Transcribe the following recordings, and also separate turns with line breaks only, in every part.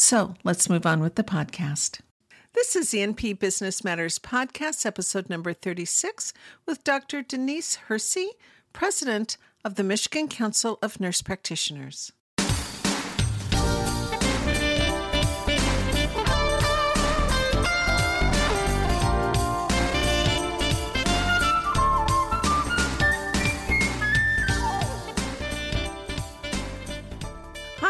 So let's move on with the podcast. This is the NP Business Matters Podcast, episode number 36, with Dr. Denise Hershey, President of the Michigan Council of Nurse Practitioners.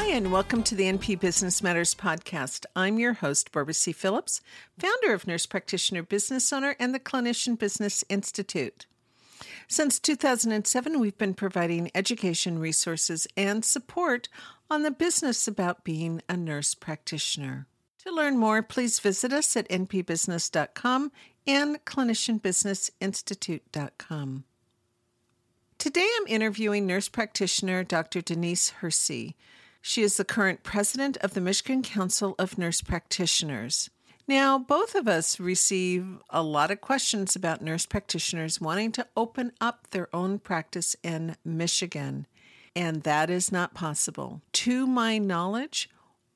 And welcome to the NP Business Matters podcast. I'm your host, Barbara C. Phillips, founder of Nurse Practitioner Business Owner and the Clinician Business Institute. Since 2007, we've been providing education resources and support on the business about being a nurse practitioner. To learn more, please visit us at npbusiness.com and clinicianbusinessinstitute.com. Today I'm interviewing nurse practitioner Dr. Denise Hershey. She is the current president of the Michigan Council of Nurse Practitioners. Now, both of us receive a lot of questions about nurse practitioners wanting to open up their own practice in Michigan, and that is not possible. To my knowledge,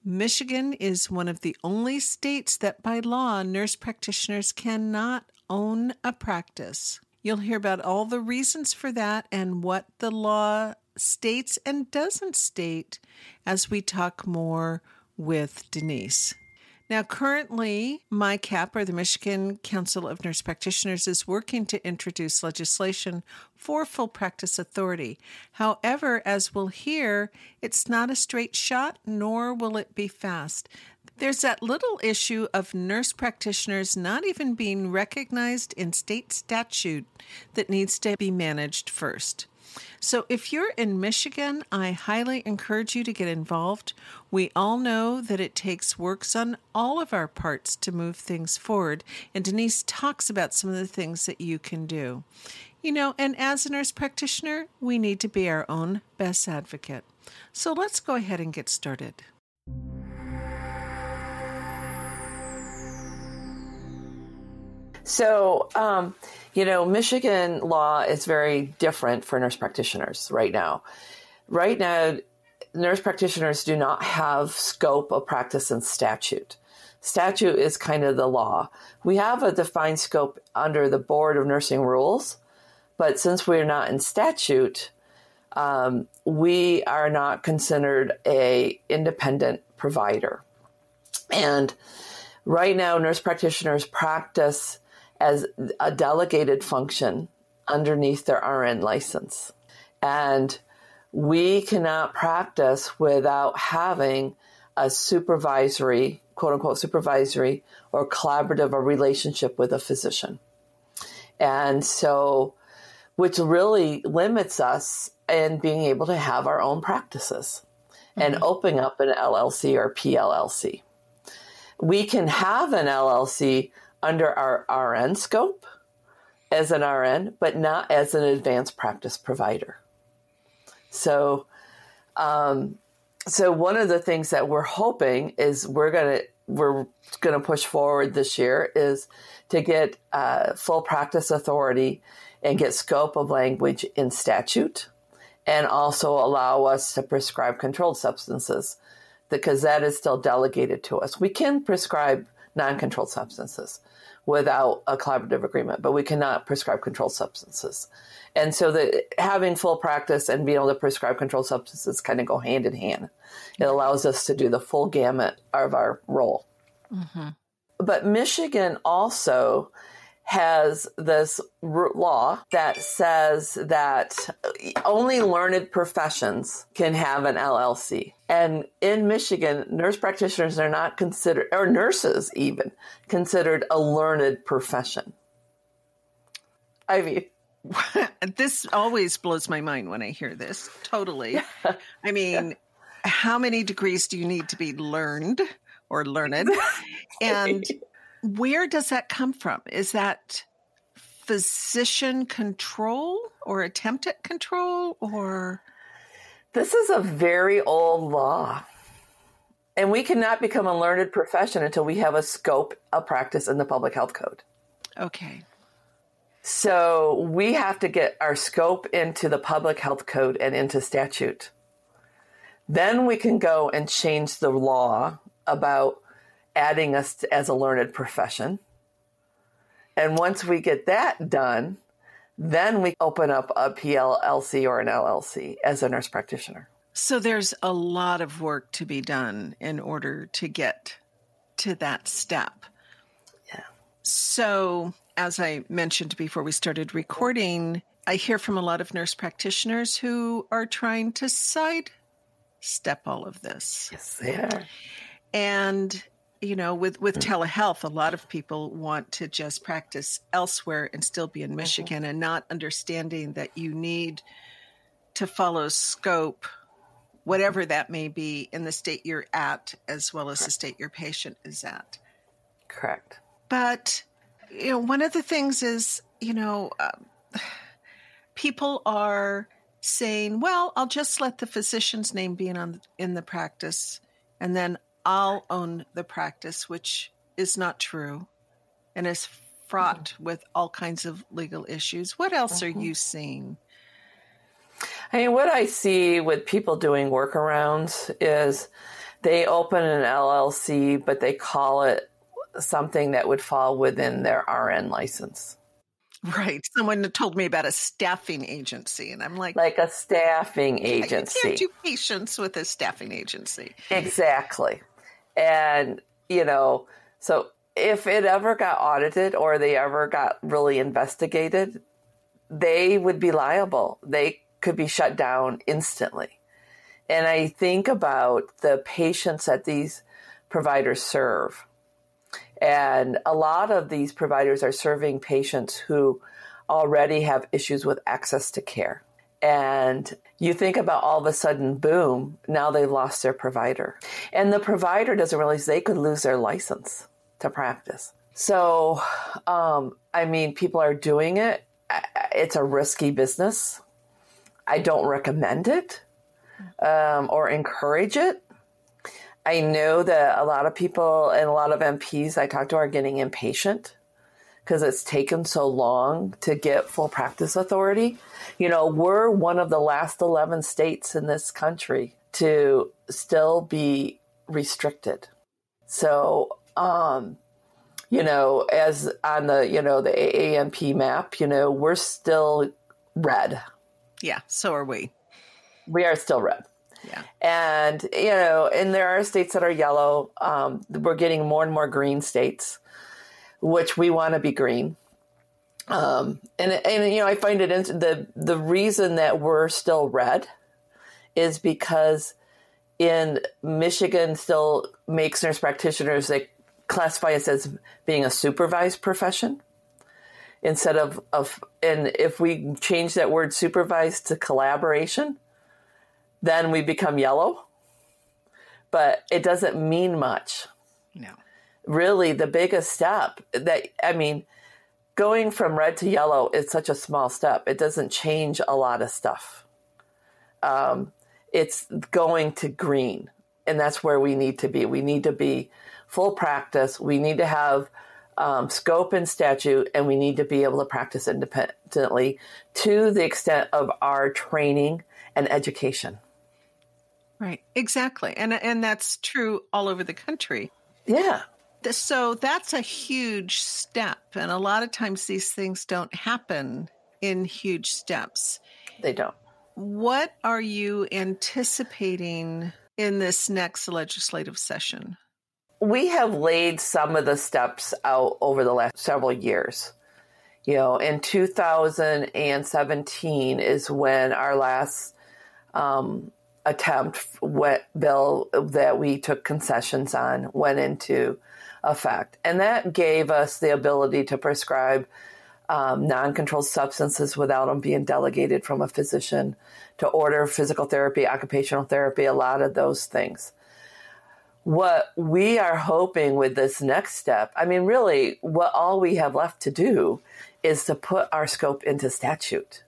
Michigan is one of the only states that by law nurse practitioners cannot own a practice. You'll hear about all the reasons for that and what the law states and doesn't state as we talk more with Denise. Now, currently, MICAP, or the Michigan Council of Nurse Practitioners, is working to introduce legislation for full practice authority. However, as we'll hear, it's not a straight shot, nor will it be fast. There's that little issue of nurse practitioners not even being recognized in state statute that needs to be managed first. So, if you're in Michigan, I highly encourage you to get involved. We all know that it takes works on all of our parts to move things forward, and Denise talks about some of the things that you can do. You know, and as a nurse practitioner, we need to be our own best advocate. So, let's go ahead and get started.
So, um, you know, Michigan law is very different for nurse practitioners right now. Right now, nurse practitioners do not have scope of practice in statute. Statute is kind of the law. We have a defined scope under the Board of Nursing Rules, but since we're not in statute, um, we are not considered a independent provider. And right now, nurse practitioners practice as a delegated function underneath their RN license. And we cannot practice without having a supervisory, quote unquote, supervisory or collaborative or relationship with a physician. And so, which really limits us in being able to have our own practices mm-hmm. and opening up an LLC or PLLC. We can have an LLC under our RN scope as an RN, but not as an advanced practice provider. So, um, so one of the things that we're hoping is we're gonna we're gonna push forward this year is to get uh, full practice authority and get scope of language in statute, and also allow us to prescribe controlled substances because that is still delegated to us. We can prescribe non-controlled substances, without a collaborative agreement, but we cannot prescribe controlled substances. And so that having full practice and being able to prescribe controlled substances kind of go hand in hand. It allows us to do the full gamut of our role. Mm-hmm. but Michigan also has this law that says that only learned professions can have an LLC. And in Michigan, nurse practitioners are not considered, or nurses even, considered a learned profession. Ivy.
this always blows my mind when I hear this. Totally. Yeah. I mean, yeah. how many degrees do you need to be learned or learned? And where does that come from? Is that physician control or attempt at control or?
This is a very old law. And we cannot become a learned profession until we have a scope of practice in the public health code.
Okay.
So we have to get our scope into the public health code and into statute. Then we can go and change the law about adding us as a learned profession. And once we get that done, then we open up a PLLC or an LLC as a nurse practitioner.
So there's a lot of work to be done in order to get to that step.
Yeah.
So, as I mentioned before we started recording, I hear from a lot of nurse practitioners who are trying to sidestep all of this.
Yes, they are.
And you know with with mm. telehealth a lot of people want to just practice elsewhere and still be in mm-hmm. michigan and not understanding that you need to follow scope whatever that may be in the state you're at as well as the state your patient is at
correct
but you know one of the things is you know um, people are saying well i'll just let the physician's name be in on in the practice and then I'll own the practice, which is not true and is fraught mm-hmm. with all kinds of legal issues. What else mm-hmm. are you seeing?
I mean, what I see with people doing workarounds is they open an LLC, but they call it something that would fall within their RN license.
Right. Someone told me about a staffing agency, and I'm like,
like a staffing agency.
You can't do patients with a staffing agency.
Exactly. And, you know, so if it ever got audited or they ever got really investigated, they would be liable. They could be shut down instantly. And I think about the patients that these providers serve. And a lot of these providers are serving patients who already have issues with access to care. And you think about all of a sudden, boom, now they've lost their provider. And the provider doesn't realize they could lose their license to practice. So, um, I mean, people are doing it. It's a risky business. I don't recommend it um, or encourage it. I know that a lot of people and a lot of NPs I talk to are getting impatient because it's taken so long to get full practice authority. You know, we're one of the last 11 states in this country to still be restricted. So, um, you know, as on the, you know, the AANP map, you know, we're still red.
Yeah, so are we.
We are still red.
Yeah.
And, you know, and there are states that are yellow. Um, we're getting more and more green states which we want to be green. Um, and and you know, I find it in, the the reason that we're still red is because in Michigan still makes nurse practitioners they classify us as being a supervised profession instead of of and if we change that word supervised to collaboration, then we become yellow. But it doesn't mean much.
No
really the biggest step that I mean, going from red to yellow is such a small step. It doesn't change a lot of stuff. Um, it's going to green, and that's where we need to be. We need to be full practice. We need to have um, scope and statute, and we need to be able to practice independently to the extent of our training and education.
Right, exactly, and and that's true all over the country.
Yeah,
so that's a huge step. And a lot of times these things don't happen in huge steps.
They don't.
What are you anticipating in this next legislative session?
we have laid some of the steps out over the last several years. You know, in 2017 is when our last um, attempt what bill that we took concessions on went into effect, and that gave us the ability to prescribe um, non-controlled substances without them being delegated from a physician to order physical therapy, occupational therapy, a lot of those things. What we are hoping with this next step, I mean, really, what all we have left to do is to put our scope into statute,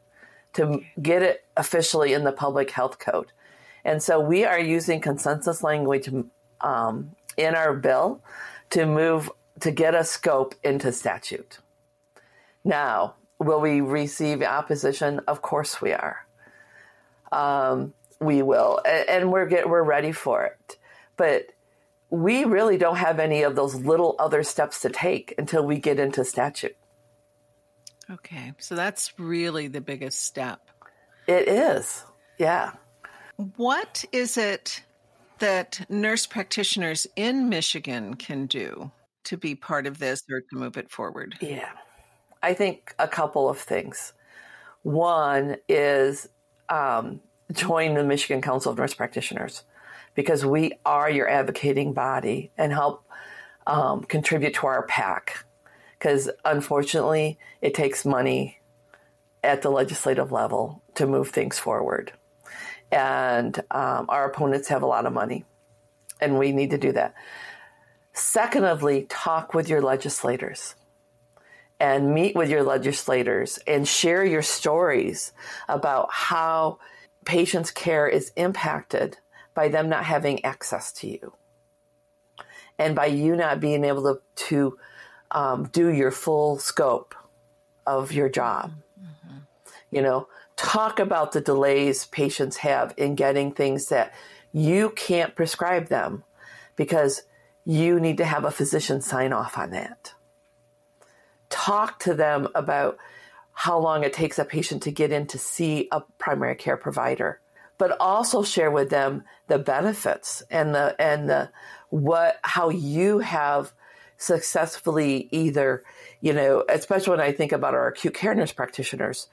to get it officially in the public health code. And so we are using consensus language um, in our bill to move to get a scope into statute. Now, will we receive opposition? Of course we are. Um, we will, and we're get, we're ready for it. But we really don't have any of those little other steps to take until we get into statute.
Okay, so that's really the biggest step.
It is, yeah.
What is it that nurse practitioners in Michigan can do to be part of this or to move it forward?
Yeah. I think a couple of things. One is um, join the Michigan Council of Nurse Practitioners because we are your advocating body and help um, contribute to our PAC. Because unfortunately, it takes money at the legislative level to move things forward. And um, our opponents have a lot of money, and we need to do that. Secondly, talk with your legislators and meet with your legislators and share your stories about how patients' care is impacted by them not having access to you and by you not being able to, to um, do your full scope of your job. Mm-hmm. You know, talk about the delays patients have in getting things that you can't prescribe them because you need to have a physician sign off on that. Talk to them about how long it takes a patient to get in to see a primary care provider but also share with them the benefits and the and the what how you have successfully either you know especially when i think about our acute care nurse practitioners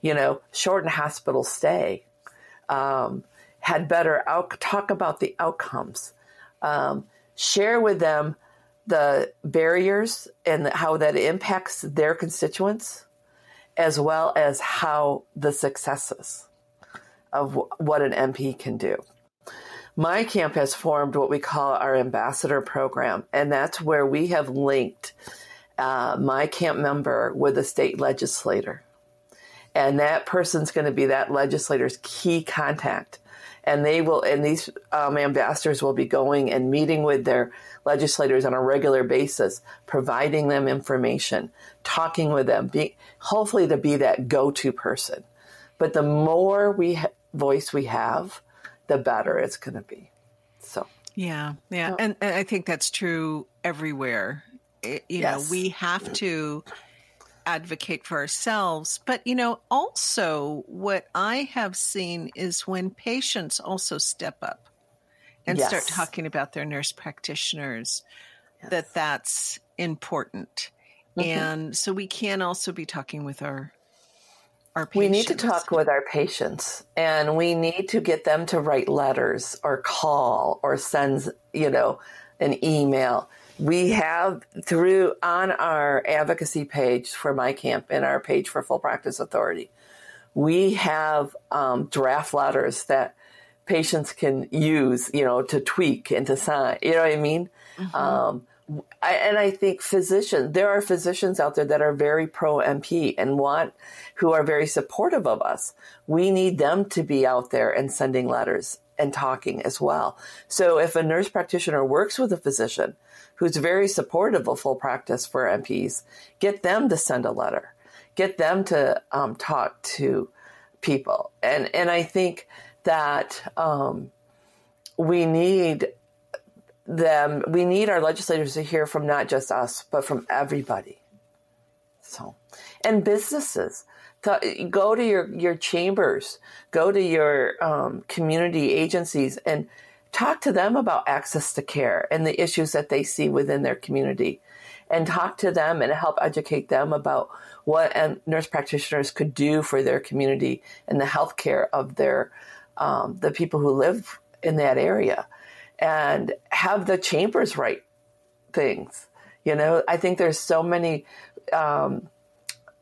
you know shorten hospital stay um, had better out talk about the outcomes um, share with them the barriers and how that impacts their constituents, as well as how the successes of what an NP can do. My camp has formed what we call our ambassador program, and that's where we have linked uh, my camp member with a state legislator. And that person's going to be that legislator's key contact. And they will, and these um, ambassadors will be going and meeting with their legislators on a regular basis, providing them information, talking with them, be, hopefully to be that go-to person. But the more we ha- voice we have, the better it's going to be. So
yeah, yeah, and, and, I think that's true everywhere. It, you yes. know, we have to advocate for ourselves, but you know, also what I have seen is when patients also step up and yes. start talking about their nurse practitioners yes. that that's important mm-hmm. and so we can also be talking with our our patients.
we need to talk with our patients and we need to get them to write letters or call or send you know an email we have through on our advocacy page for my camp and our page for full practice authority we have um, draft letters that patients can use, you know, to tweak and to sign. You know what I mean? Mm-hmm. Um, I, and I think physicians, there are physicians out there that are very pro NP and want, who are very supportive of us. We need them to be out there and sending letters and talking as well. So if a nurse practitioner works with a physician who's very supportive of full practice for NPs, get them to send a letter, get them to um, talk to people. And, and I think that um, we need them, we need our legislators to hear from not just us, but from everybody. So, and businesses. Go to your, your chambers, go to your um, community agencies and talk to them about access to care and the issues that they see within their community. And talk to them and help educate them about what nurse practitioners could do for their community and the health care of their um, the people who live in that area. And have the chambers write things. You know i think there's so many um,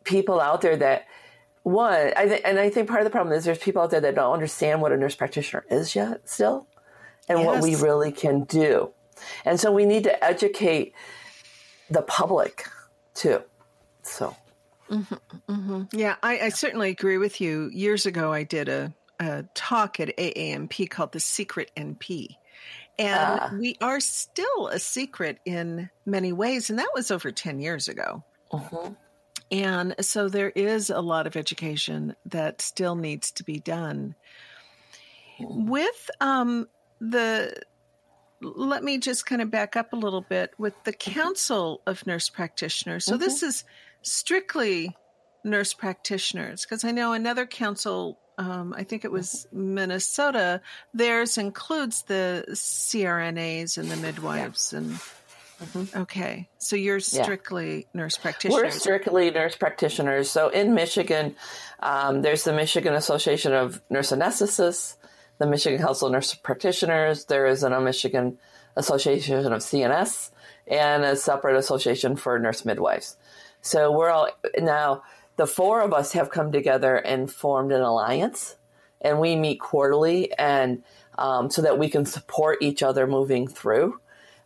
people out there that one I th- and i think part of the problem is there's people out there that don't understand what a nurse practitioner is yet still and yes. what we really can do. And so we need to educate the public too. So.
Mm-hmm, mm-hmm. yeah I, I, certainly agree with you. Years ago i did a, a talk at AANP called the secret np and uh, we are still a secret in many ways and that was over 10 years ago. Uh-huh. And so there is a lot of education that still needs to be done. With um, the, let me just kind of back up a little bit with the Council of Nurse Practitioners. So mm-hmm. this is strictly nurse practitioners because I know another council um, I think it was Minnesota, theirs includes the CRNAs and the midwives yeah. and Mm-hmm. Okay. So you're strictly yeah. nurse practitioners.
We're strictly nurse practitioners. So in Michigan, um, there's the Michigan Association of Nurse Anesthetists, the Michigan Council of Nurse Practitioners. There is a Michigan Association of CNS and a separate association for nurse midwives. So we're all now, the four of us have come together and formed an alliance and we meet quarterly and um, so that we can support each other moving through.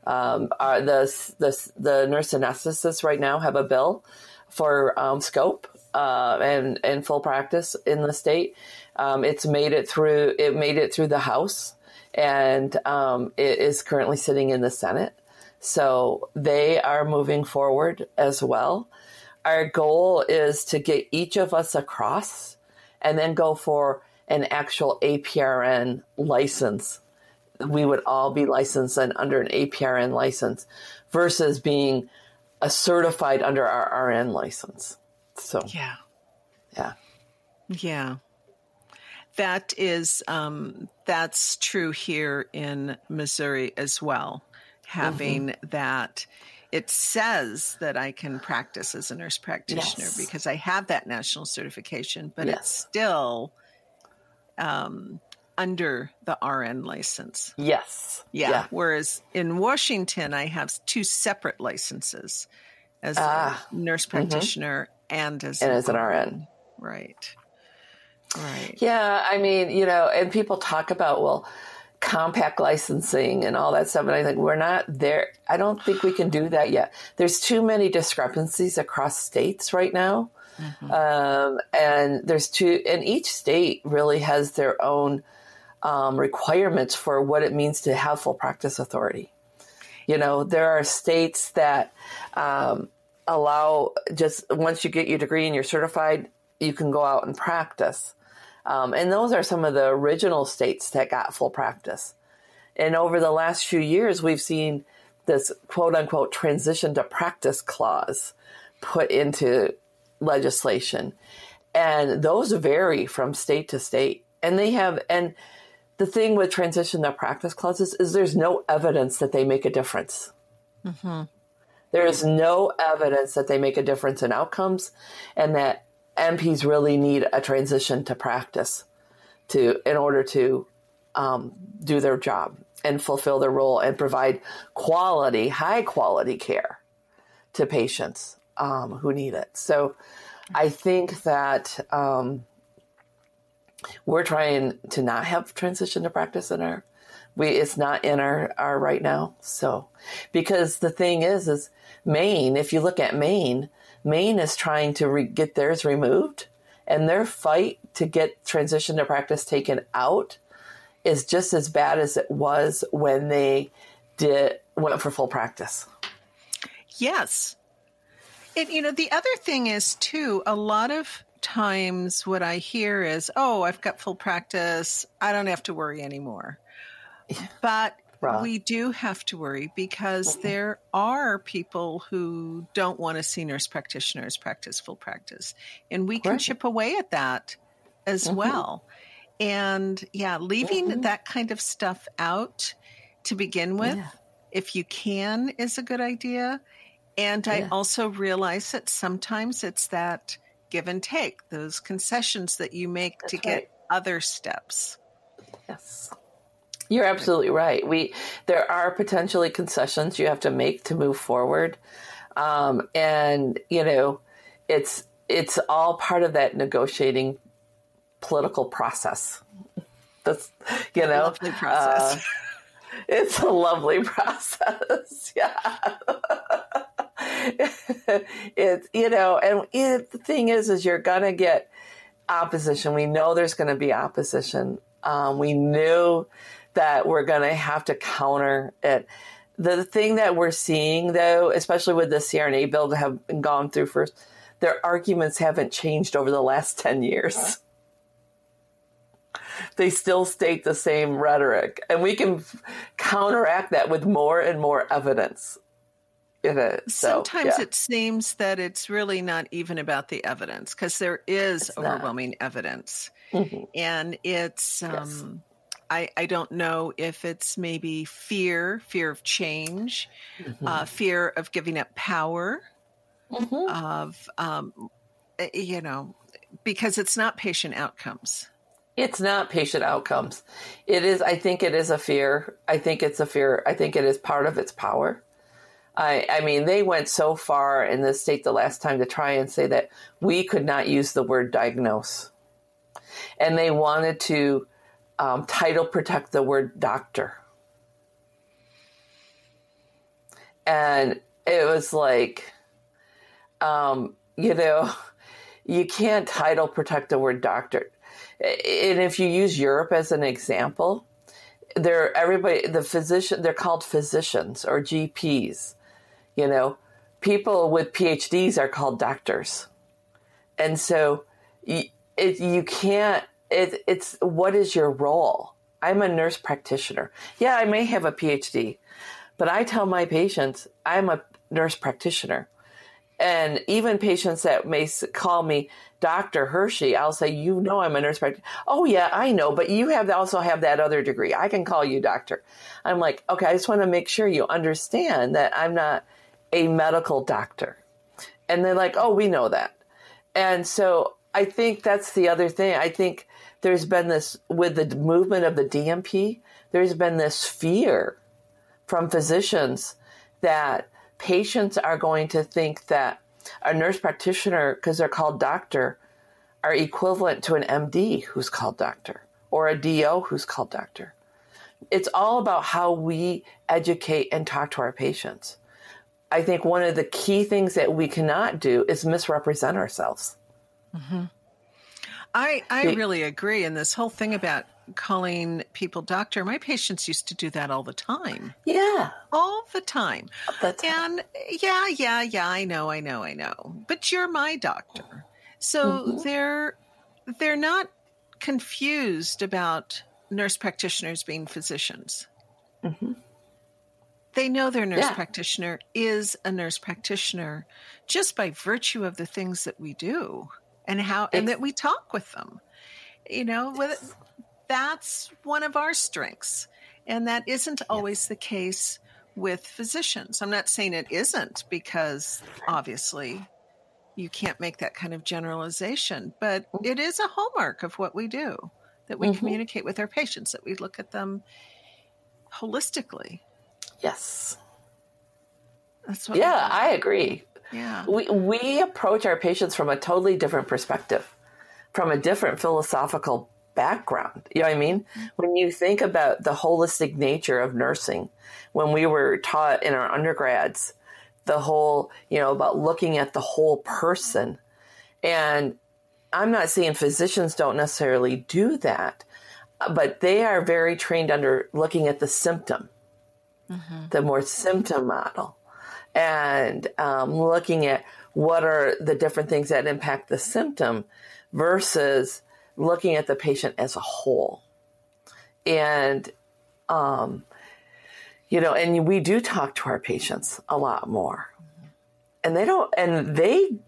Um, uh, the, the, the nurse anesthetists right now have a bill for um, scope uh, and and full practice in the state. Um, it's made it through. It made it through the House, and um, it is currently sitting in the Senate. So they are moving forward as well. Our goal is to get each of us across, and then go for an actual APRN license we would all be licensed and under an APRN license versus being a certified under our RN license. So
yeah,
yeah,
yeah. That is um, that's true here in Missouri as well. Having mm-hmm. that, it says that I can practice as a nurse practitioner yes. because I have that national certification, but yes. it's still um, under the RN license.
Yes.
Yeah. yeah. Whereas in Washington, I have two separate licenses as ah. a nurse mm-hmm. practitioner mm-hmm. and as
and an as an RN.
Right. Right.
Yeah. I mean, you know, and people talk about, well, compact licensing and all that stuff. And I think we're not there. I don't think we can do that yet. There's too many discrepancies across states right now. Mm-hmm. Um, and there's two, and each state really has their own um, requirements for what it means to have full practice authority. You know, there are states that um, allow just once you get your degree and you're certified, you can go out and practice. Um, and those are some of the original states that got full practice. And over the last few years, we've seen this quote unquote transition to practice clause put into legislation. And those vary from state to state. And they have, and the thing with transition to practice clauses is there's no evidence that they make a difference. Mm-hmm. There is no evidence that they make a difference in outcomes and that NPs really need a transition to practice to in order to um, do their job and fulfill their role and provide quality, high quality care to patients um, who need it. So I think that um, we're trying to not have transition to practice in our we it's not in our, our right now so. Because the thing is is maine if you look at maine maine is trying to re- get theirs removed and their fight to get transition to practice taken out is just as bad as it was when they did went for full practice.
Yes. And you know the other thing is too a lot of times what I hear is, oh, I've got full practice. I don't have to worry anymore. But right. we do have to worry because mm-hmm. there are people who don't want to see nurse practitioners practice full practice. And we can chip away at that as mm-hmm. well. And yeah, leaving mm-hmm. that kind of stuff out to begin with, yeah. if you can, is a good idea. And yeah. I also realize that sometimes it's that give and take, those concessions that you make That's to get right. other steps.
Yes. You're absolutely right. We there are potentially concessions you have to make to move forward, um, and you know, it's it's all part of that negotiating political process. That's you know,
lovely process. Uh,
it's a lovely process. Yeah. it's you know, and it, the thing is, is you're gonna get opposition. We know there's to be opposition. Um, we knew that we're to have to counter it. The thing that we're seeing, though, especially with the CRNA bill to have gone through first, their arguments haven't changed over the last 10 years. They still state the same rhetoric, and we can counteract that with more and more evidence.
So, Sometimes yeah. it seems that it's really not even about the evidence because there is it's overwhelming not. evidence. Mm-hmm. And it's, um, yes. I, I don't know if it's maybe fear, fear of change, mm-hmm. uh, fear of giving up power, mm-hmm. of, um, eh, you know, because it's not patient outcomes.
It's not patient outcomes. It is, I think it is a fear. I think it's a fear. I think it is part of its power. I, I mean, they went so far in the state the last time to try and say that we could not use the word diagnose. And they wanted to um, title protect the word doctor. And it was like, um, you know, you can't title protect the word doctor. And if you use Europe as an example, they're everybody the physician they're called physicians or GPs you know, people with PhDs are called doctors. And so you, it, you can't, it, it's what is your role? I'm a nurse practitioner. Yeah, I may have a PhD, but I tell my patients I'm a nurse practitioner. And even patients that may call me Dr. Hershey, I'll say, you know, I'm a nurse practitioner. Oh yeah, I know, but you have also have that other degree. I can call you doctor. I'm like, okay, I just want to make sure you understand that I'm not a medical doctor. And they're like, oh, we know that. And so I think that's the other thing. I think there's been this, with the movement of the DNP, there's been this fear from physicians that patients are going to think that a nurse practitioner, because they're called doctor, are equivalent to an MD who's called doctor or a DO who's called doctor. It's all about how we educate and talk to our patients. I think one of the key things that we cannot do is misrepresent ourselves.
Mm-hmm. I I really agree. And this whole thing about calling people doctor, my patients used to do that all the time.
Yeah,
all the time.
That's
and yeah, yeah, yeah. I know, I know, I know. But you're my doctor, so mm-hmm. they're they're not confused about nurse practitioners being physicians. Mm-hmm. They know their nurse yeah. practitioner is a nurse practitioner just by virtue of the things that we do and how it's, and that we talk with them. You know, with, that's one of our strengths. And that isn't always yes. the case with physicians. I'm not saying it isn't because obviously you can't make that kind of generalization, but mm-hmm. it is a hallmark of what we do that we mm-hmm. communicate with our patients, that we look at them holistically.
Yes.
That's what
yeah, I agree.
Yeah.
We, we approach our patients from a totally different perspective, from a different philosophical background. You know what I mean? Mm-hmm. When you think about the holistic nature of nursing, when we were taught in our undergrads, the whole, you know, about looking at the whole person. And I'm not saying physicians don't necessarily do that, but they are very trained under looking at the symptom mm-hmm. the more symptom model, and um, looking at what are the different things that impact the symptom versus looking at the patient as a whole. And, um, you know, and we do talk to our patients a lot more. And they don't, and they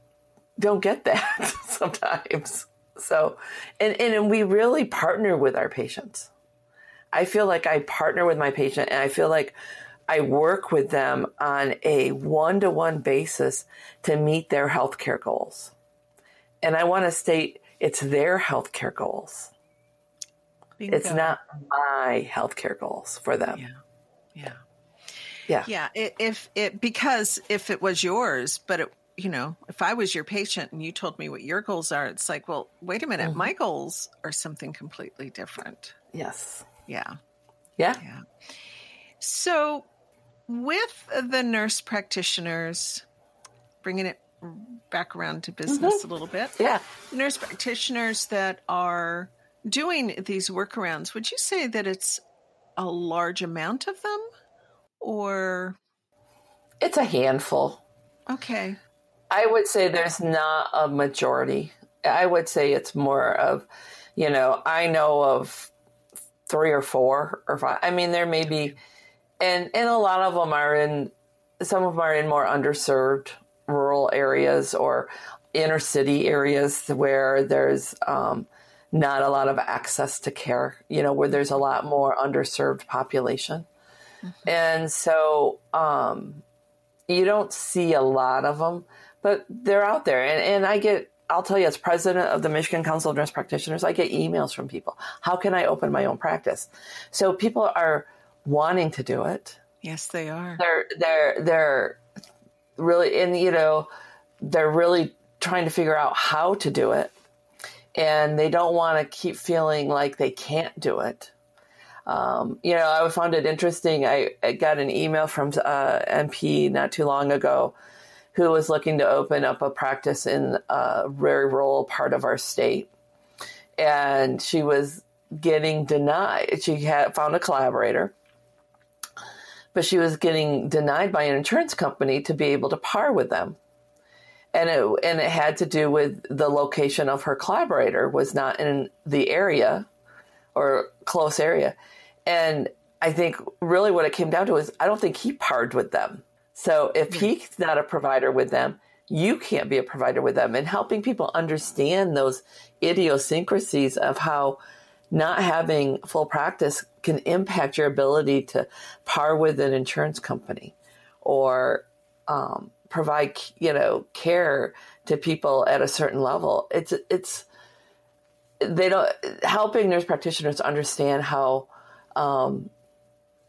don't get that sometimes. So, and, and we really partner with our patients. I feel like I partner with my patient and I feel like I work with them on a one to one basis to meet their healthcare goals. And I want to state it's their healthcare goals. Bingo. It's not my healthcare goals for them.
Yeah. Yeah.
Yeah.
Yeah. If it, because if it was yours, but it, you know, if I was your patient and you told me what your goals are, it's like, well, wait a minute, mm-hmm. my goals are something completely different.
Yes.
Yeah.
Yeah.
Yeah. So, with the nurse practitioners, bringing it back around to business mm-hmm. a little bit.
Yeah.
Nurse practitioners that are doing these workarounds, would you say that it's a large amount of them or?
It's a handful.
Okay.
I would say there's not a majority. I would say it's more of, you know, I know of three or four or five. I mean, there may be, and and a lot of them are in. Some of them are in more underserved rural areas or inner city areas where there's um, not a lot of access to care. You know, where there's a lot more underserved population, mm-hmm. and so um, you don't see a lot of them, but they're out there. And and I get I'll tell you, as president of the Michigan Council of Nurse Practitioners, I get emails from people. How can I open my own practice? So people are wanting to do it.
Yes, they are.
They're they're they're really and you know they're really trying to figure out how to do it, and they don't want to keep feeling like they can't do it. Um, you know, I found it interesting. I, I got an email from uh, NP not too long ago who was looking to open up a practice in a very rural part of our state. And she was getting denied. She had found a collaborator, but she was getting denied by an insurance company to be able to par with them. And it, and it had to do with the location of her collaborator was not in the area or close area. And I think really what it came down to is I don't think he parred with them. So if he's not a provider with them, you can't be a provider with them. And helping people understand those idiosyncrasies of how not having full practice can impact your ability to par with an insurance company or um, provide, you know, care to people at a certain level. It's it's they don't helping nurse practitioners understand how um,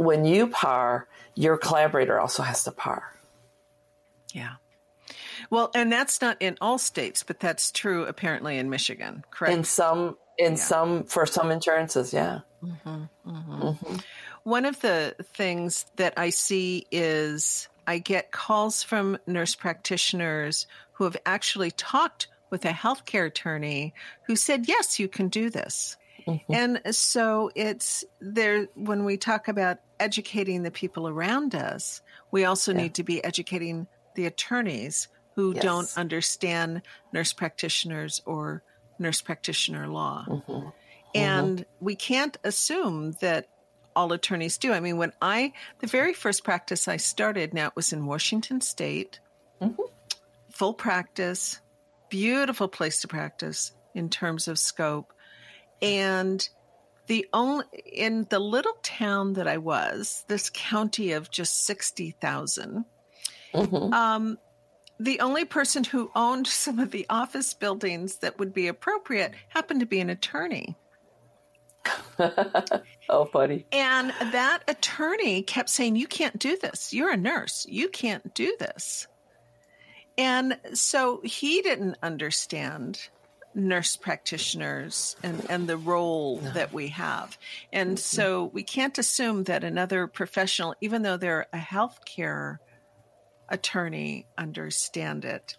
when you par your collaborator also has to par.
Yeah. Well, and that's not in all states, but that's true apparently in Michigan, correct?
In some, in yeah. some, for some insurances, yeah. Mm-hmm,
mm-hmm. Mm-hmm. One of the things that I see is I get calls from nurse practitioners who have actually talked with a healthcare attorney who said, yes, you can do this. Mm-hmm. And so it's there when we talk about educating the people around us, we also yeah. need to be educating the attorneys who yes. don't understand nurse practitioners or nurse practitioner law. Mm-hmm. mm-hmm. And mm-hmm. we can't assume that all attorneys do. I mean, when I, the very first practice I started, now it was in Washington State, mm-hmm. full practice, beautiful place to practice in terms of scope. And the only in the little town that I was, this county of just sixty thousand, mm-hmm. um, the only person who owned some of the office buildings that would be appropriate happened to be an attorney.
oh, funny.
And that attorney kept saying, You can't do this. You're a nurse. You can't do this. And so he didn't understand nurse practitioners and, and the role no. that we have. And mm-hmm. so we can't assume that another professional, even though they're a healthcare attorney, understand it.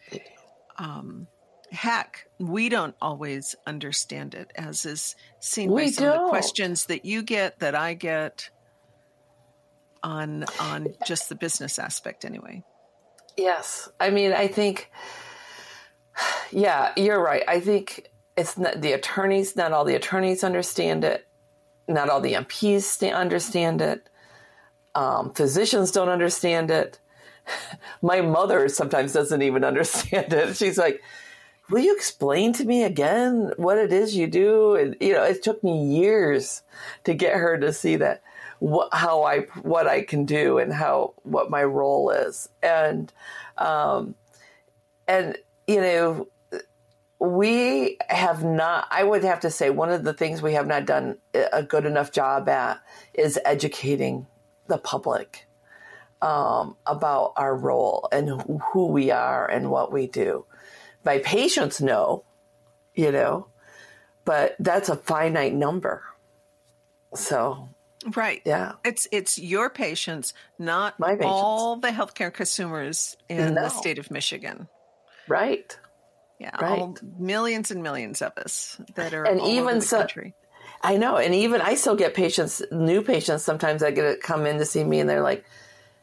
Um, heck, we don't always understand it, as is seen we by some don't. of the questions that you get, that I get on on just the business aspect anyway.
Yes. I mean, I think yeah, you're right. I think it's not the attorneys, not all the attorneys understand it. Not all the NPs understand it. Um, physicians don't understand it. My mother sometimes doesn't even understand it. She's like, will you explain to me again what it is you do? And, you know, it took me years to get her to see that what, how I, what I can do and how, what my role is. And, um, and, you know, we have not, I would have to say, one of the things we have not done a good enough job at is educating the public um, about our role and who we are and what we do. My patients know, you know, but that's a finite number. So,
right,
yeah,
it's it's your patients, not
My patients.
all the healthcare consumers in
No.
the state of Michigan.
Right.
Yeah,
Right.
all millions and millions of us that are
And even
the
so-
country.
I know. And even I still get patients, new patients, sometimes I get to come in to see me and they're like,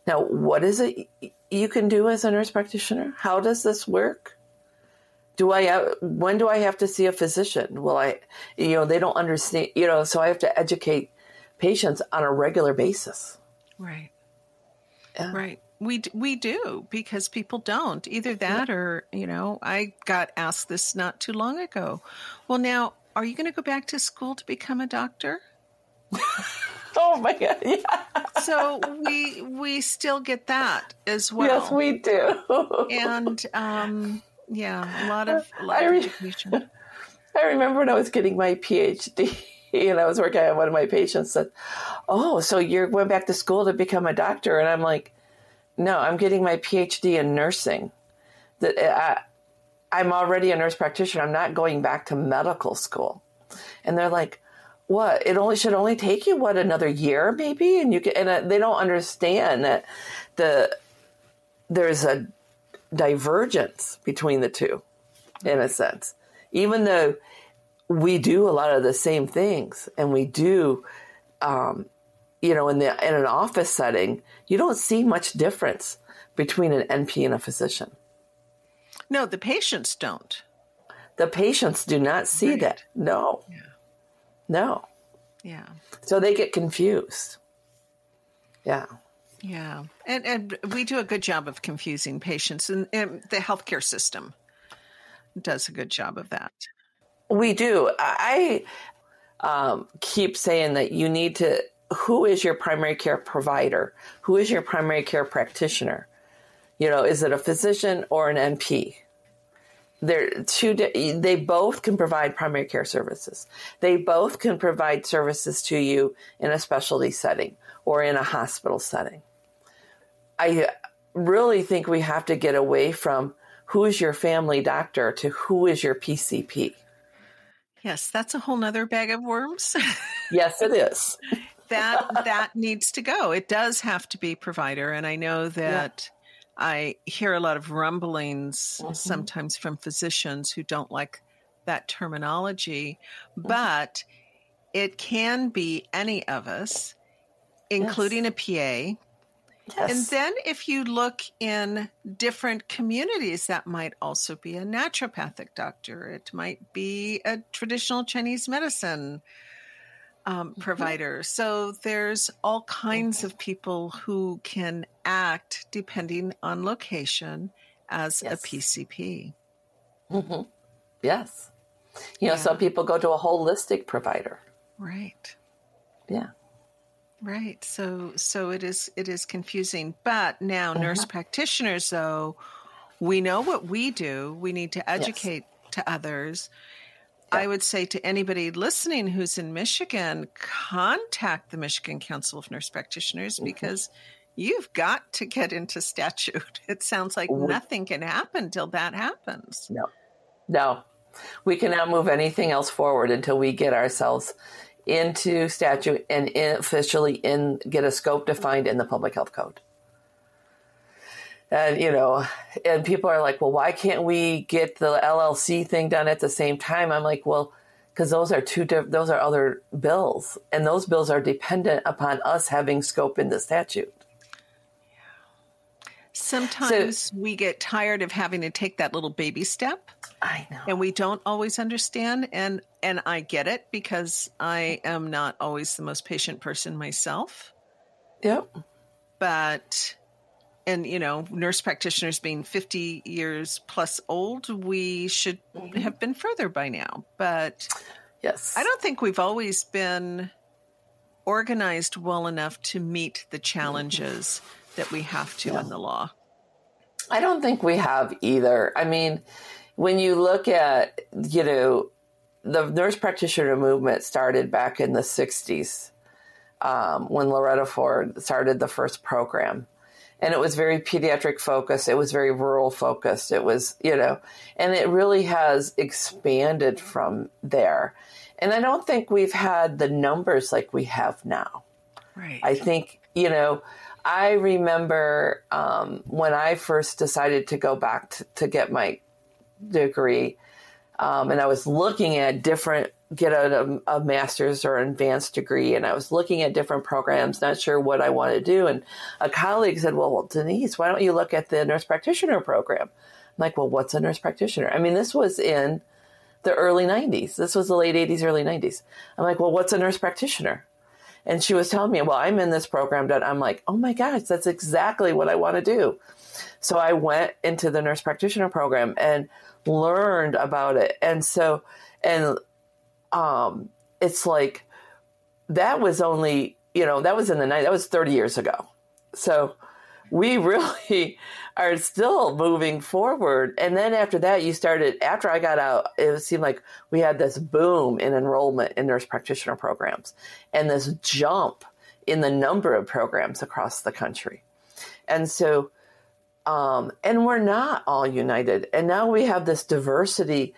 now, what is it you can do as a nurse practitioner? How does this work? Do I, when do I have to see a physician? Will I, you know, they don't understand, you know, so I have to educate patients on a regular basis.
Right.
Yeah.
Right. We we do because people don't either that or you know I got asked this not too long ago. Well, now are you going to go back to school to become a doctor?
Oh my God. Yeah.
So we we still get that as well.
yes, we do.
and um, yeah, a lot of a lot
I
of
re-
education.
I remember when I was getting my PhD and I was working on one of my patients said, Oh, so you're going back to school to become a doctor? And I'm like, No, I'm getting my PhD in nursing. That I, I'm already a nurse practitioner. I'm not going back to medical school. And they're like, what? It only should only take you what another year maybe, and you can. And uh, they don't understand that the there's a divergence between the two, in a sense. Even though we do a lot of the same things, and we do, um, you know, in the in an office setting, you don't see much difference between an NP and a physician.
No, the patients don't.
The patients do not see
Right.
that. No, no.
Yeah.
So they get confused. Yeah.
Yeah, and and we do a good job of confusing patients, and, and the healthcare system does a good job of that.
We do. I um, keep saying that you need to. Who is your primary care provider? Who is your primary care practitioner? You know, is it a physician or an NP? They're two. They both can provide primary care services. They both can provide services to you in a specialty setting or in a hospital setting. I uh, really think we have to get away from who is your family doctor to who is your PCP.
Yes, that's a whole nother bag of worms.
Yes, it is.
That that needs to go. It does have to be provider, and I know that I hear a lot of rumblings mm-hmm. sometimes from physicians who don't like that terminology, mm-hmm. but it can be any of us, including a PA.
Yes.
And then if you look in different communities, that might also be a naturopathic doctor. It might be a traditional Chinese medicine um, mm-hmm. provider. So there's all kinds of people who can act depending on location as
Yes.
a PCP. Mm-hmm.
yes. You know,
Yeah.
some people go to a holistic provider.
Right.
Yeah.
Right. So so it is it is confusing. But now uh-huh. nurse practitioners though, we know what we do. We need to educate to others. I would say to anybody listening who's in Michigan, contact the Michigan Council of Nurse Practitioners mm-hmm. because you've got to get into statute. It sounds like nothing can happen till that happens.
No. No. We cannot move anything else forward until we get ourselves into statute and in, officially in get a scope defined in the public health code. And you know, and people are like, "Well, why can't we get the LLC thing done at the same time?" I'm like, "Well, because those are two diff- those are other bills, and those bills are dependent upon us having scope in the statute."
Sometimes we get tired of having to take that little baby step.
I know.
and we don't always understand and and I get it because I am not always the most patient person myself
Yep.
but and you know, nurse practitioners being 50 years plus old, we should mm-hmm. have been further by now. But
yes,
I don't think we've always been organized well enough to meet the challenges that we have to yeah. in the law.
I don't think we have either. I mean, when you look at, you know, the nurse practitioner movement started back in the 60s um, when Loretta Ford started the first program and it was very pediatric focused. It was very rural focused. It was, you know, and it really has expanded from there. And I don't think we've had the numbers like we have now.
Right.
I think, you know, I remember um, when I first decided to go back to, to get my degree, um, and I was looking at different get a, a, master's or advanced degree and I was looking at different programs, not sure what I want to do. And a colleague said, well, Denise, why don't you look at the nurse practitioner program? I'm like, well, what's a nurse practitioner? I mean, this was in the early 90s. This was the late 80s, early 90s. I'm like, well, what's a nurse practitioner? And she was telling me, well, I'm in this program. That I'm like, oh my gosh, that's exactly what I want to do. So I went into the nurse practitioner program and learned about it. And so, and um, it's like that was only you know that was in the night that was 30 years ago. So we really are still moving forward. And then after that you started after i got out it seemed like we had this boom in enrollment in nurse practitioner programs and this jump in the number of programs across the country. And so um, and we're not all united. And now we have this diversity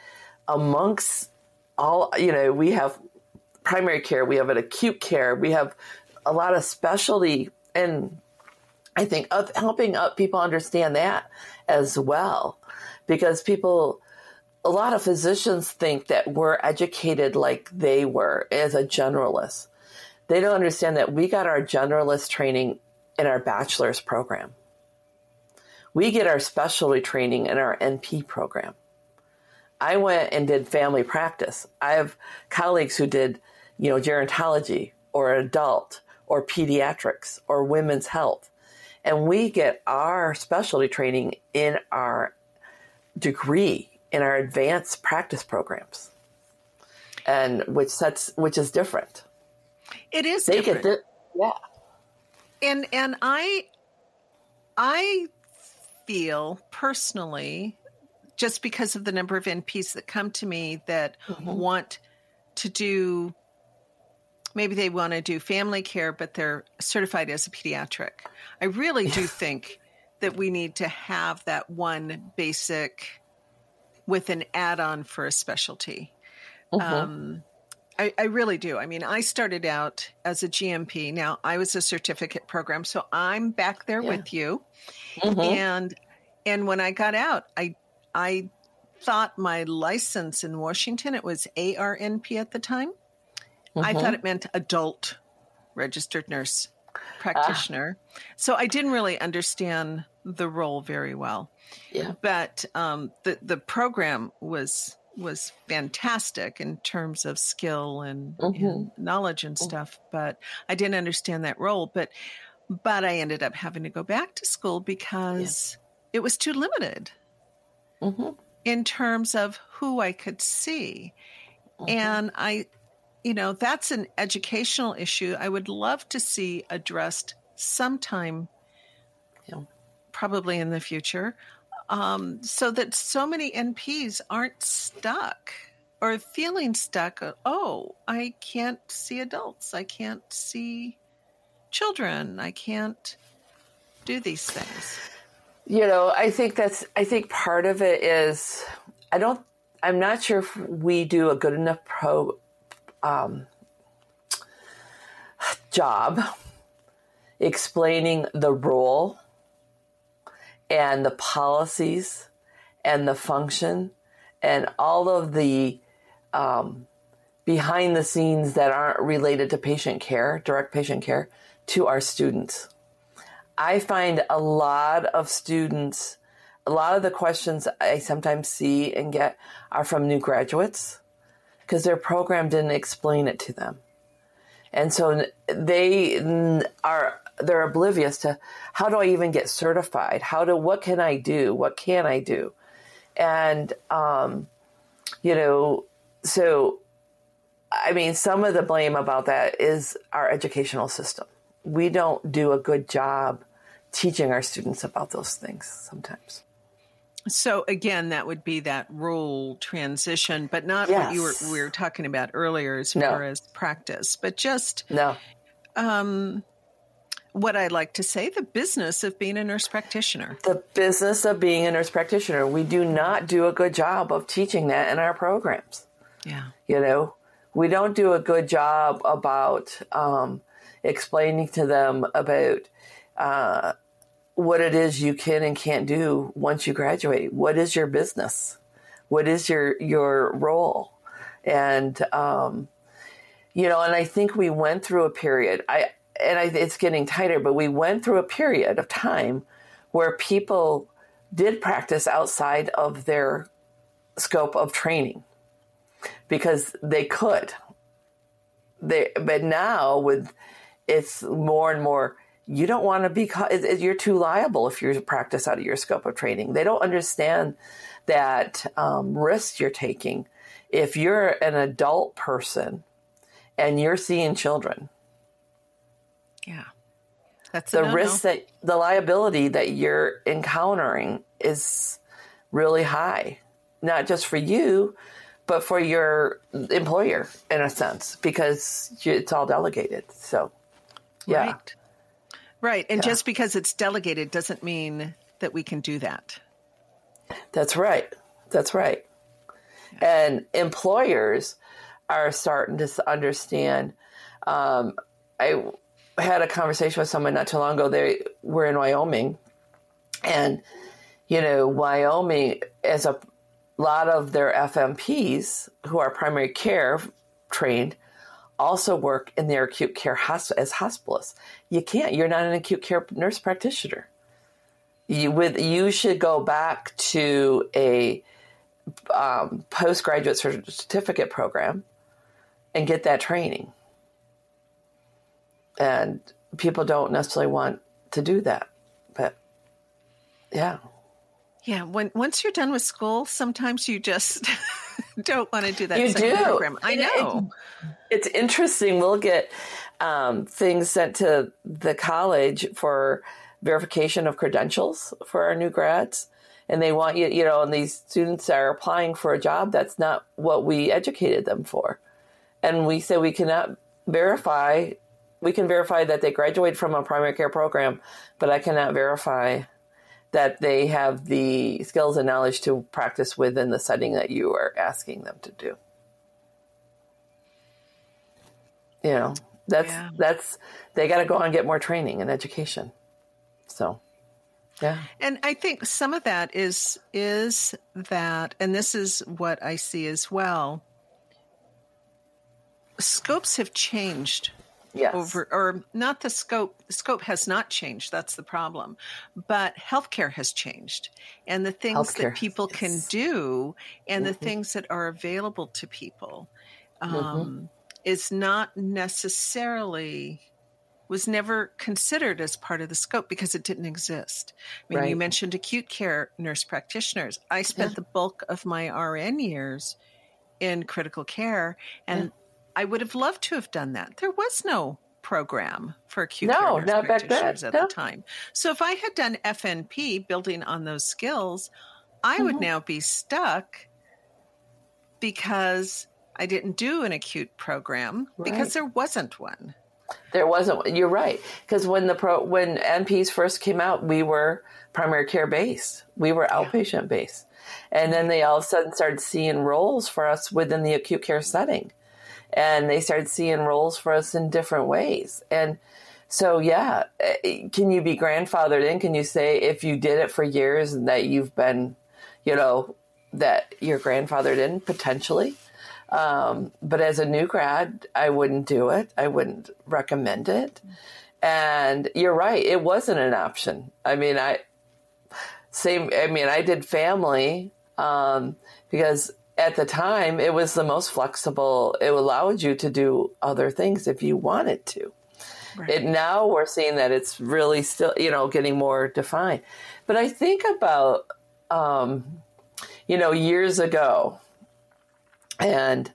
amongst all, you know, we have primary care, we have an acute care, we have a lot of specialty, and I think of helping up people understand that as well, because people, a lot of physicians think that we're educated like they were as a generalist. They don't understand that we got our generalist training in our bachelor's program. We get our specialty training in our NP program. I went and did family practice. I have colleagues who did, you know, gerontology or adult or pediatrics or women's health. And we get our specialty training in our degree in our advanced practice programs. And which sets which is different.
It is they different. Get
the, yeah.
And and I I feel personally just because of the number of NPs that come to me that mm-hmm. want to do maybe they want to do family care, but they're certified as a pediatric. I really do think that we need to have that one basic with an add on for a specialty. Mm-hmm. Um, I, I, really do. I mean, I started out as a GNP. Now, I was a certificate program, so I'm back there yeah. with you. Mm-hmm. And and when I got out, I I thought my license in Washington, it was ARNP at the time. Mm-hmm. I thought it meant adult registered nurse practitioner. Ah. So I didn't really understand the role very well.
Yeah.
But um, the the program was was fantastic in terms of skill and, mm-hmm. and knowledge and mm-hmm. stuff. But I didn't understand that role. But but I ended up having to go back to school because yeah. it was too limited mm-hmm. in terms of who I could see. Mm-hmm. And I, you know, that's an educational issue I would love to see addressed sometime, yeah. probably in the future, um, so that so many NPs aren't stuck or feeling stuck. Oh, I can't see adults. I can't see children. I can't do these things
you know, I think that's, I think part of it is, I don't, I'm not sure if we do a good enough pro, um, job explaining the role and the policies and the function and all of the um, behind the scenes that aren't related to patient care, direct patient care, to our students. I find a lot of students, a lot of the questions I sometimes see and get are from new graduates because their program didn't explain it to them. And so they are they're oblivious to how do I even get certified? How do what can I do? What can I do? And um, you know, so I mean, some of the blame about that is our educational system. We don't do a good job teaching our students about those things sometimes.
So again, that would be that role transition, but not yes. what you were we were talking about earlier as no. far as practice, but just
no.
Um, what I like to say, the business of being a nurse practitioner.
The business of being a nurse practitioner. We do not do a good job of teaching that in our programs.
Yeah.
You know, we don't do a good job about um, explaining to them about uh, what it is you can and can't do once you graduate. What is your business? What is your your role? And um, you know, and I think we went through a period. I and I, it's getting tighter, but we went through a period of time where people did practice outside of their scope of training because they could. They, but now with it's more and more you don't want to be you're too liable if you practice out of your scope of training. They don't understand that um, risk you're taking. If you're an adult person and you're seeing children
yeah. That's
the risk that the liability that you're encountering is really high. Not just for you but for your employer in a sense because it's all delegated. So yeah.
Right Right. And yeah. just because it's delegated doesn't mean that we can do that.
That's right. That's right. Yeah. And employers are starting to understand. Um, I had a conversation with someone not too long ago. They were in Wyoming, and you know, Wyoming, as a lot of their FNPs who are primary care trained, also work in their acute care hosp- as hospitalists. You can't. You're not an acute care nurse practitioner. You with you should go back to a um, postgraduate certificate program and get that training. And people don't necessarily want to do that, but yeah.
Yeah, when once you're done with school, sometimes you just don't want to do that.
You do.
Program. I know.
It, it's interesting. We'll get um, things sent to the college for verification of credentials for our new grads, and they want you. You know, and these students are applying for a job that's not what we educated them for, and we say we cannot verify. We can verify that they graduated from a primary care program, but I cannot verify that they have the skills and knowledge to practice within the setting that you are asking them to do. You know, that's yeah. that's they got to go on and get more training and education. So, yeah.
And I think some of that is is that and this is what I see as well. Scopes have changed
yes.
over or not the scope the scope has not changed that's the problem but healthcare has changed and the things healthcare, that people yes. can do and mm-hmm. the things that are available to people mm-hmm. um, mm-hmm. is not necessarily was never considered as part of the scope because it didn't exist. I mean, right. you mentioned acute care nurse practitioners. I spent yeah. the bulk of my RN years in critical care, and yeah. I would have loved to have done that. There was no program for acute
no,
care
back then.
at no. the time. So if I had done FNP, building on those skills, I mm-hmm. would now be stuck because I didn't do an acute program right. because there wasn't one.
There wasn't. You're right. Because when the pro when NPs first came out, we were primary care based. We were outpatient yeah. based, and then they all of a sudden started seeing roles for us within the acute care setting and they started seeing roles for us in different ways. And so, yeah, eh, can you be grandfathered in? Can you say if you did it for years and that you've been, you know, that you're grandfathered in potentially? Um, but as a new grad, I wouldn't do it. I wouldn't recommend it. And you're right, it wasn't an option. I mean, I same. I mean, I did family um, because at the time, it was the most flexible. It allowed you to do other things if you wanted to. Right. It now we're seeing that it's really still, you know, getting more defined. But I think about, um, you know, years ago, and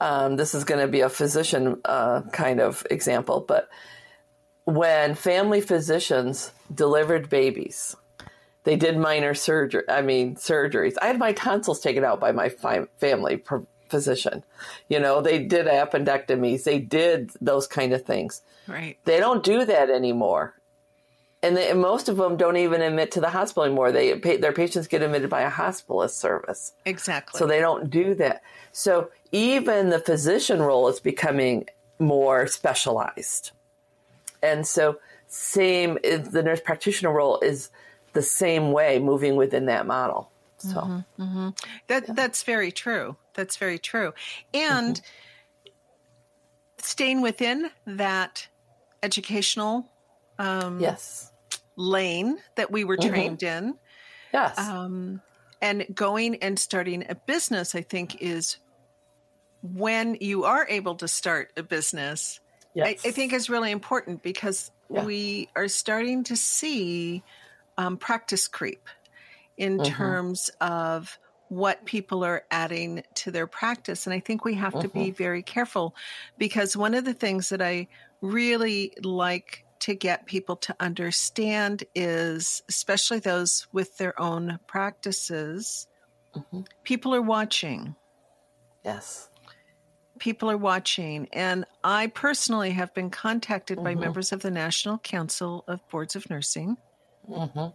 um, this is going to be a physician uh, kind of example, but when family physicians delivered babies, they did minor surgery. I mean, surgeries. I had my tonsils taken out by my fi- family physician. You know, they did appendectomies. They did those kind of things.
Right.
They don't do that anymore. And, they, and most of them don't even admit to the hospital anymore. They their patients get admitted by a hospitalist service.
Exactly.
So they don't do that. So even the physician role is becoming more specialized. And so same the nurse practitioner role is the same way moving within that model. So mm-hmm,
mm-hmm. that yeah. that's very true. That's very true. And mm-hmm. staying within that educational
um, yes
lane that we were mm-hmm. trained in.
Yes.
Um, and going and starting a business, I think, is when you are able to start a business. Yes. I, I think is really important because yeah. we are starting to see um, practice creep in mm-hmm. terms of what people are adding to their practice. And I think we have mm-hmm. to be mm-hmm. very careful because one of the things that I really like to get people to understand is, especially those with their own practices, mm-hmm. people are watching.
Yes.
People are watching. And I personally have been contacted by mm-hmm. members of the National Council of Boards of Nursing mm-hmm.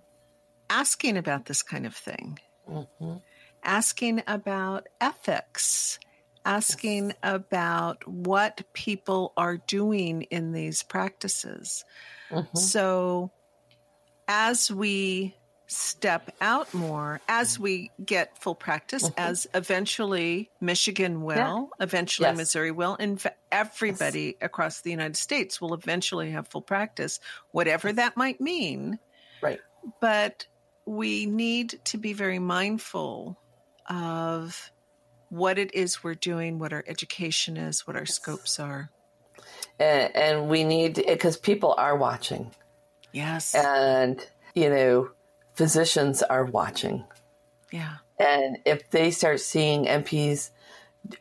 asking about this kind of thing, mm-hmm. asking about ethics, asking yes. about what people are doing in these practices. Mm-hmm. So, as we step out more, as we get full practice, mm-hmm. as eventually Michigan will, yeah. eventually yes. Missouri will, and everybody yes. across the United States will eventually have full practice, whatever that might mean.
Right.
But we need to be very mindful of what it is we're doing, what our education is, what our scopes are.
And, and we need, because people are watching.
Yes.
And, you know, physicians are watching.
Yeah.
And if they start seeing NPs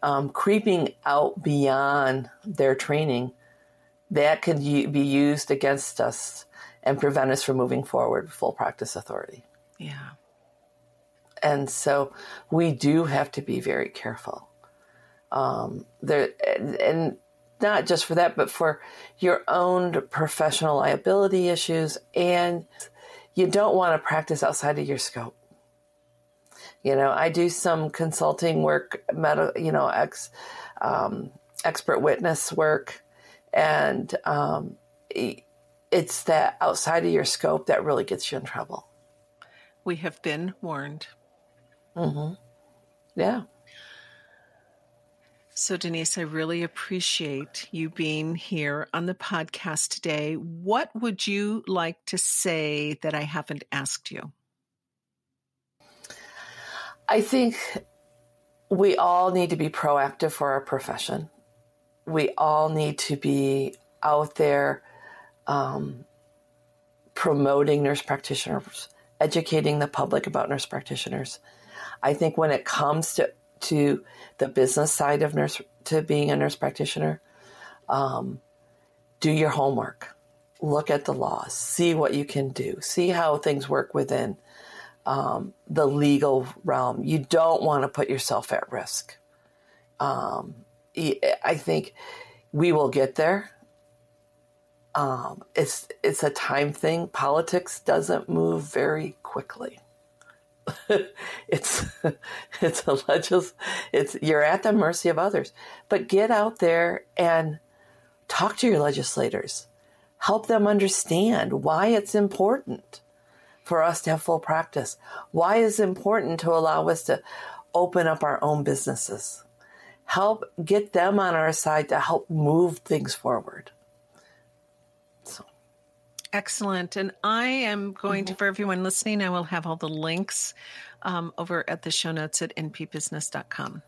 um, creeping out beyond their training, that could be used against us and prevent us from moving forward with full practice authority.
Yeah.
And so we do have to be very careful. Um, there, and, and not just for that, but for your own professional liability issues. And you don't want to practice outside of your scope. You know, I do some consulting work, med- you know, ex, um, expert witness work, and um, it's that outside of your scope that really gets you in trouble.
We have been warned.
Mm-hmm. Yeah.
So, Denise, I really appreciate you being here on the podcast today. What would you like to say that I haven't asked you?
I think we all need to be proactive for our profession. We all need to be out there um, promoting nurse practitioners, educating the public about nurse practitioners. I think when it comes to to the business side of nurse to being a nurse practitioner, um, do your homework, look at the laws, see what you can do, see how things work within um, the legal realm. You don't want to put yourself at risk. Um, I think we will get there um, it's it's a time thing. Politics doesn't move very quickly. it's it's a legis it's you're at the mercy of others. But get out there and talk to your legislators. Help them understand why it's important for us to have full practice. Why is important to allow us to open up our own businesses? Help get them on our side to help move things forward.
Excellent. And I am going mm-hmm. to, for everyone listening, I will have all the links um, over at the show notes at npbusiness.com.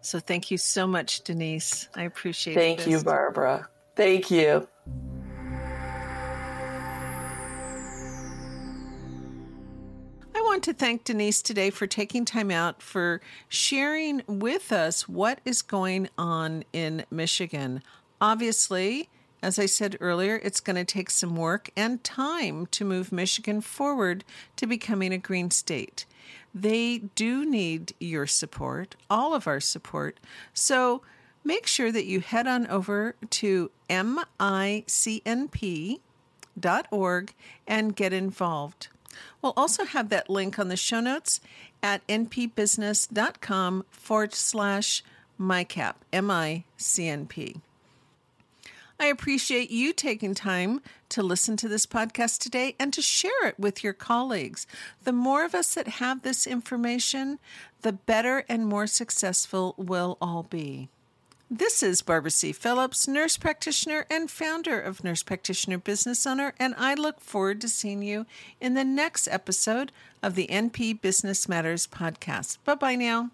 So thank you so much, Denise. I appreciate it.
Thank this. you, Barbara. Thank you.
I want to thank Denise today for taking time out for sharing with us what is going on in Michigan. Obviously, as I said earlier, it's going to take some work and time to move Michigan forward to becoming a green state. They do need your support, all of our support. So make sure that you head on over to micnp.org and get involved. We'll also have that link on the show notes at npbusiness.com forward slash MICNP, M I C N P. I appreciate you taking time to listen to this podcast today and to share it with your colleagues. The more of us that have this information, the better and more successful we'll all be. This is Barbara C. Phillips, nurse practitioner and founder of Nurse Practitioner Business Owner, and I look forward to seeing you in the next episode of the NP Business Matters podcast. Bye bye now.